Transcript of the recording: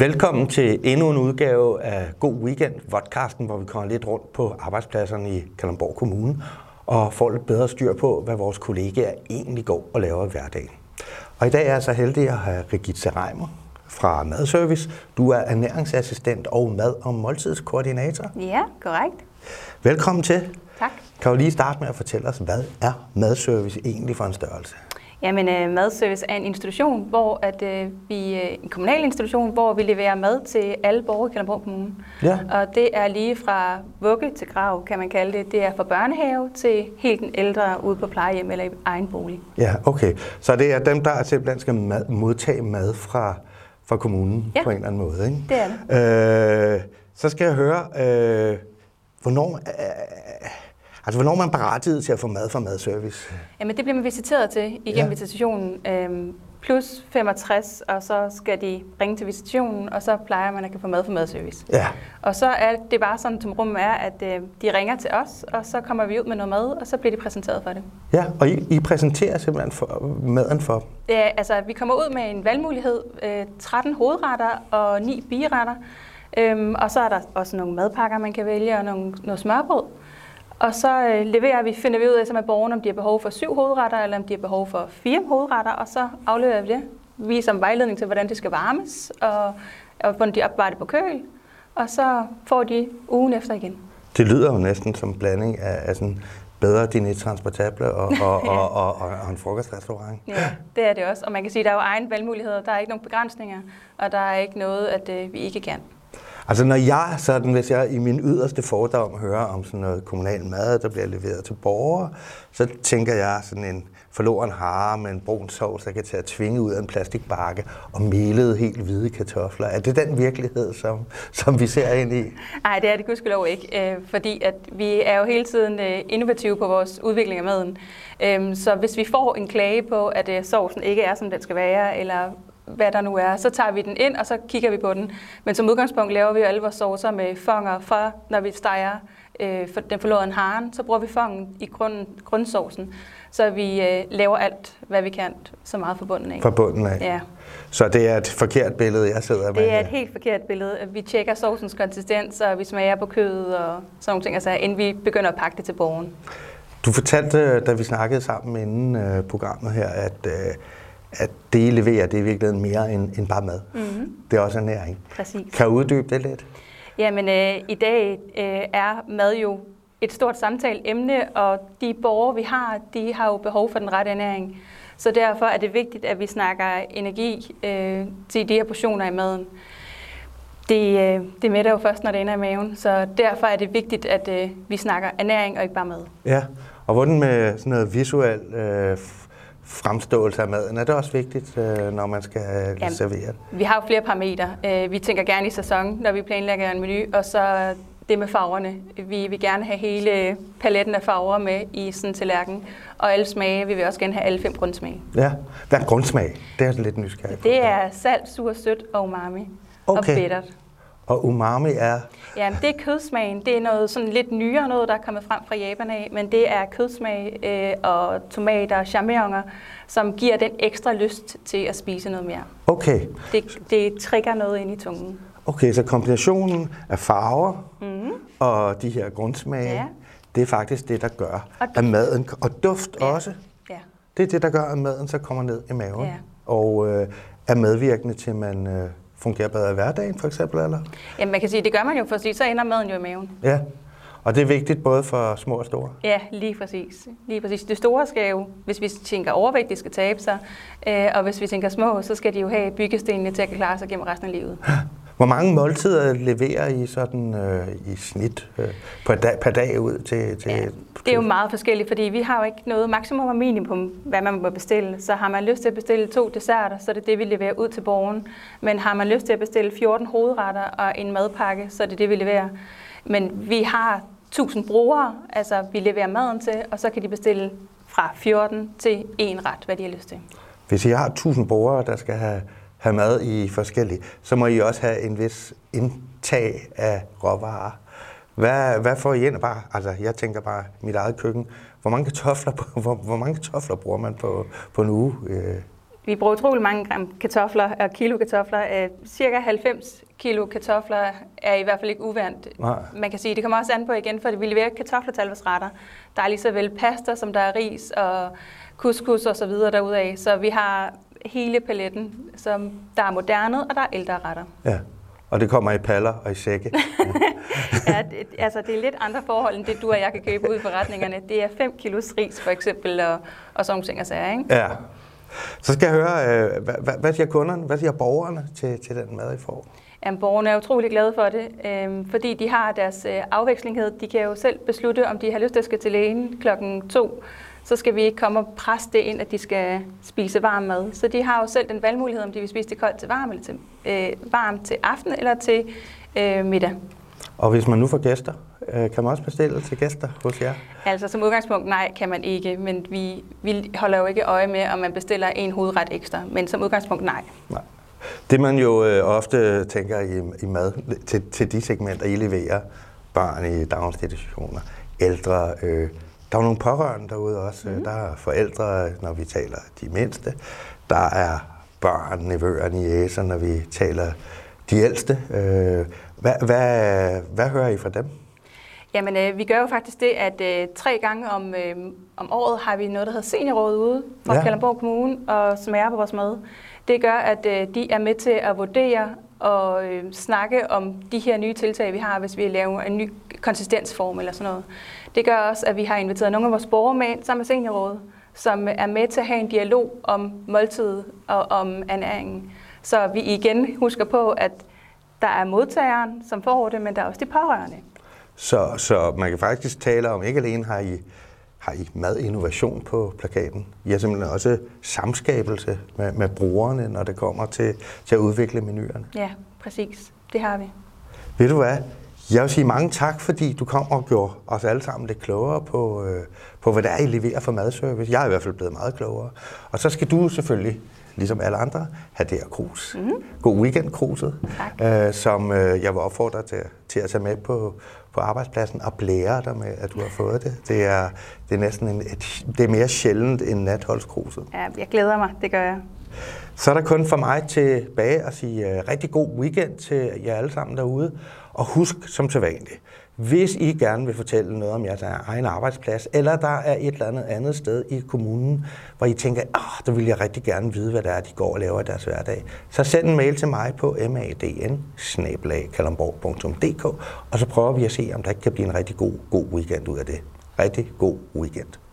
Velkommen til endnu en udgave af God Weekend, vodcasten, hvor vi kommer lidt rundt på arbejdspladserne i Kalundborg Kommune og får lidt bedre styr på, hvad vores kollegaer egentlig går og laver i hverdagen. Og i dag er jeg så heldig at have Rigitte Reimer fra Madservice. Du er ernæringsassistent og mad- og måltidskoordinator. Ja, korrekt. Velkommen til. Tak. Kan du lige starte med at fortælle os, hvad er Madservice egentlig for en størrelse? Jamen, uh, Madservice er en institution, hvor at, uh, vi uh, en kommunal institution, hvor vi leverer mad til alle borgere i Kalundborg Kommune. Ja. Og det er lige fra vugge til grav, kan man kalde det. Det er fra børnehave til helt den ældre ude på plejehjem eller i egen bolig. Ja, okay. Så det er dem, der simpelthen skal mad, modtage mad fra, fra kommunen Ja. på en eller anden måde, ikke? Det er det. Øh, så skal jeg høre, øh, hvornår, øh, altså, hvornår er man berettiget til at få mad fra madservice? Jamen, det bliver man visiteret til igennem Ja. ja. visitationen. Øhm, plus 65, og så skal de ringe til visitationen, og så plejer man at kan få mad fra madservice. Ja, Og så er det bare sådan, som rummet er, at øh, de ringer til os, og så kommer vi ud med noget mad, og så bliver de præsenteret for det. ja. og I, I præsenterer simpelthen for, maden for dem. Er, altså, vi kommer ud med en valgmulighed, øh, 13 hovedretter og 9 biretter. Øhm, og så er der også nogle madpakker, man kan vælge, og nogle, noget smørbrød. Og så øh, leverer vi, finder vi ud af så med borgerne, om de har behov for syv hovedretter, eller om de har behov for fire hovedretter, og så afleverer vi det. Vi dem vejledning til, hvordan det skal varmes, og, og hvordan de opbevarer det på køl. Og så får de ugen efter igen. Det lyder jo næsten som en blanding af, af sådan bedre dine transportable og, og, og, og, og, og en frokostrestaurant. Ja, det er det også. Og man kan sige, at der er jo egen valgmuligheder. Der er ikke nogen begrænsninger, og der er ikke noget, at øh, vi ikke kan. Altså når jeg sådan, hvis jeg i min yderste fordom hører om sådan noget kommunal mad, der bliver leveret til borgere, så tænker jeg sådan en forloren hare med en brun sovs, der kan tage at tvinge ud af en plastikbakke og melede helt hvide kartofler. Er det den virkelighed, som, som vi ser ind i? Nej, det er det gudskelov ikke, øh, fordi at vi er jo hele tiden øh, innovative på vores udvikling af maden. Øhm, så hvis vi får en klage på, at øh, sovsen ikke er, som den skal være, eller hvad der nu er, så tager vi den ind, og så kigger vi på den. Men som udgangspunkt laver vi jo alle vores saucer med fonger fra, når vi steger øh, for den forlorene haren, så bruger vi fongen i grund, grundsovsen. Så vi øh, laver alt, hvad vi kan, så meget forbundet af. Fra bunden af. Ja. Så det er et forkert billede, jeg sidder med. Det er et helt forkert billede. Vi tjekker sovsens konsistens, og vi smager på kødet og sådan nogle ting, altså, inden vi begynder at pakke det til borgen. Du fortalte, da vi snakkede sammen inden øh, programmet her, at, øh, at det, I leverer, det er i virkeligheden mere end, end bare mad. Mm-hmm. Det er også ernæring. Præcis. Kan du uddybe det lidt? Jamen, øh, i dag øh, er mad jo et stort samtaleemne, og de borgere, vi har, de har jo behov for den rette ernæring. Så derfor er det vigtigt, at vi snakker energi øh, til de her portioner i maden. Det, øh, det mætter jo først, når det ender i maven, så derfor er det vigtigt, at øh, vi snakker ernæring og ikke bare mad. Ja, og hvordan med sådan noget visuel øh, fremståelse af maden, er det også vigtigt, øh, når man skal øh, Jamen. servere det? Vi har jo flere parametre. Øh, Vi tænker gerne i sæson, når vi planlægger en menu, og så det med farverne. Vi vil gerne have hele paletten af farver med i sådan en tallerken, og alle smage. Vi vil også gerne have alle fem grundsmage. Ja, hvad er grundsmag? Det er jeg lidt nysgerrig på. Det er salt, sur, sødt og umami. Og Okay. bittert. Og umami er, Ja, det er kødsmagen. Det er noget sådan lidt nyere noget, der er kommet frem fra Japan af, men det er kødsmag øh, og tomater og champignoner, som giver den ekstra lyst til at spise noget mere. okay, Det, det trigger noget ind i tungen. okay, så kombinationen af farver Mm. og de her grundsmage, Ja. det er faktisk det, der gør, Og at maden, og duft Ja. også, Ja. det er det, der gør, at maden så kommer ned i maven. Ja. Og øh, er medvirkende til, at man øh, fungerer bedre i hverdagen, for eksempel, eller? Jamen, man kan sige, det gør man jo, for så ender maden jo i maven. Ja, og det er vigtigt både for små og store. Ja, lige præcis. Lige præcis. Det store skal jo, hvis vi tænker overvægt, de skal tabe sig, øh, og hvis vi tænker små, så skal de jo have byggestenene til at klare sig gennem resten af livet. Hvor mange måltider leverer I sådan øh, i snit øh, per, dag, per dag ud til, til Ja, det er jo meget forskelligt, fordi vi har jo ikke noget maksimum og minimum, hvad man må bestille. Så har man lyst til at bestille to desserter, så er det det, vi leverer ud til borgeren. Men har man lyst til at bestille 14 hovedretter og en madpakke, så er det det, vi leverer. Men vi har 1000 brugere, altså vi leverer maden til, og så kan de bestille fra 14 til en ret, hvad de har lyst til. Hvis I har 1000 borgere, der skal have, have mad i forskellige, så må I også have en vis indtag af råvarer. Hvad, hvad får I ind? Bare, altså, jeg tænker bare mit eget køkken. Hvor mange kartofler, hvor, hvor mange kartofler bruger man på, på en uge? Øh, vi bruger utrolig mange gram kartofler og kilo kartofler. Øh, cirka 90 kilo kartofler er i hvert fald ikke uvandt. Nej. Man kan sige, det kommer også an på igen, for vi leverer kartofler til retter. Der er lige så vel pasta, som der er ris og couscous og så videre derudaf. Så vi har hele paletten, som der er moderne og der er ældre retter. Ja. Og det kommer i paller og i sække. ja, det, altså det er lidt andre forhold, end det du og jeg kan købe ud i forretningerne. Det er 5 kilos ris for eksempel, og, og sådan nogle ting og sager, ikke? Ja. Så skal jeg høre, øh, hvad, hvad, hvad siger kunderne, hvad siger borgerne til, til den mad, I får? Jamen, borgerne er utrolig glade for det, øh, fordi de har deres øh, afvekslinghed. De kan jo selv beslutte, om de har lyst til at skal til lægen klokken to. Så skal vi ikke komme og presse det ind, at de skal spise varm mad. Så de har jo selv den valgmulighed, om de vil spise det koldt til varm, eller til, øh, varm til aften eller til øh, middag. Og hvis man nu får gæster, øh, kan man også bestille til gæster hos jer? Altså som udgangspunkt nej, kan man ikke, men vi, vi holder jo ikke øje med, om man bestiller en hovedret ekstra, men som udgangspunkt nej. Nej. Det man jo øh, ofte tænker i, i mad til, til de segmenter, I leverer, børn i daginstitutioner, ældre, øh, der er nogle pårørende derude også. Mm. Der er forældre, når vi taler de mindste. Der er børn, nevøer, jæser, når vi taler de ældste. Øh, hvad, hvad, hvad hører I fra dem? Jamen, øh, vi gør jo faktisk det, at øh, tre gange om, øh, om året har vi noget, der hedder seniorrådet ude fra ja. Kalundborg Kommune, og som er på vores mad. Det gør, at øh, de er med til at vurdere og øh, snakke om de her nye tiltag, vi har, hvis vi laver en ny konsistensform eller sådan noget. Det gør også, at vi har inviteret nogle af vores borgere med ind sammen med seniorrådet, som er med til at have en dialog om måltid og om ernæringen. Så vi igen husker på, at der er modtageren, som får det, men der er også de pårørende. Så, så man kan faktisk tale om, ikke alene har I, har I madinnovation på plakaten, I har simpelthen også samskabelse med, med brugerne, når det kommer til, til at udvikle menuerne. Ja, præcis. Det har vi. Ved du hvad? Jeg vil sige mange tak, fordi du kom og gjorde os alle sammen lidt klogere på, øh, på hvad det er, I leverer for madservice. Jeg er i hvert fald blevet meget klogere. Og så skal du selvfølgelig, ligesom alle andre, have det her krus. Mm-hmm. God weekend, kruset. Øh, som øh, jeg vil opfordre til, til at tage med på, på arbejdspladsen og blære dig med, at du har fået det. Det er, det er næsten en, et, det er mere sjældent end natholdskruset. Ja, jeg glæder mig. Det gør jeg. Så er der kun for mig tilbage at sige uh, rigtig god weekend til jer alle sammen derude. Og husk som vanligt, hvis I gerne vil fortælle noget om jeres egen arbejdsplads, eller der er et eller andet andet sted i kommunen, hvor I tænker, ah, der vil jeg rigtig gerne vide, hvad det er, de går og laver i deres hverdag, så send en mail til mig på madn og så prøver vi at se, om der ikke kan blive en rigtig god, god weekend ud af det. Rigtig god weekend.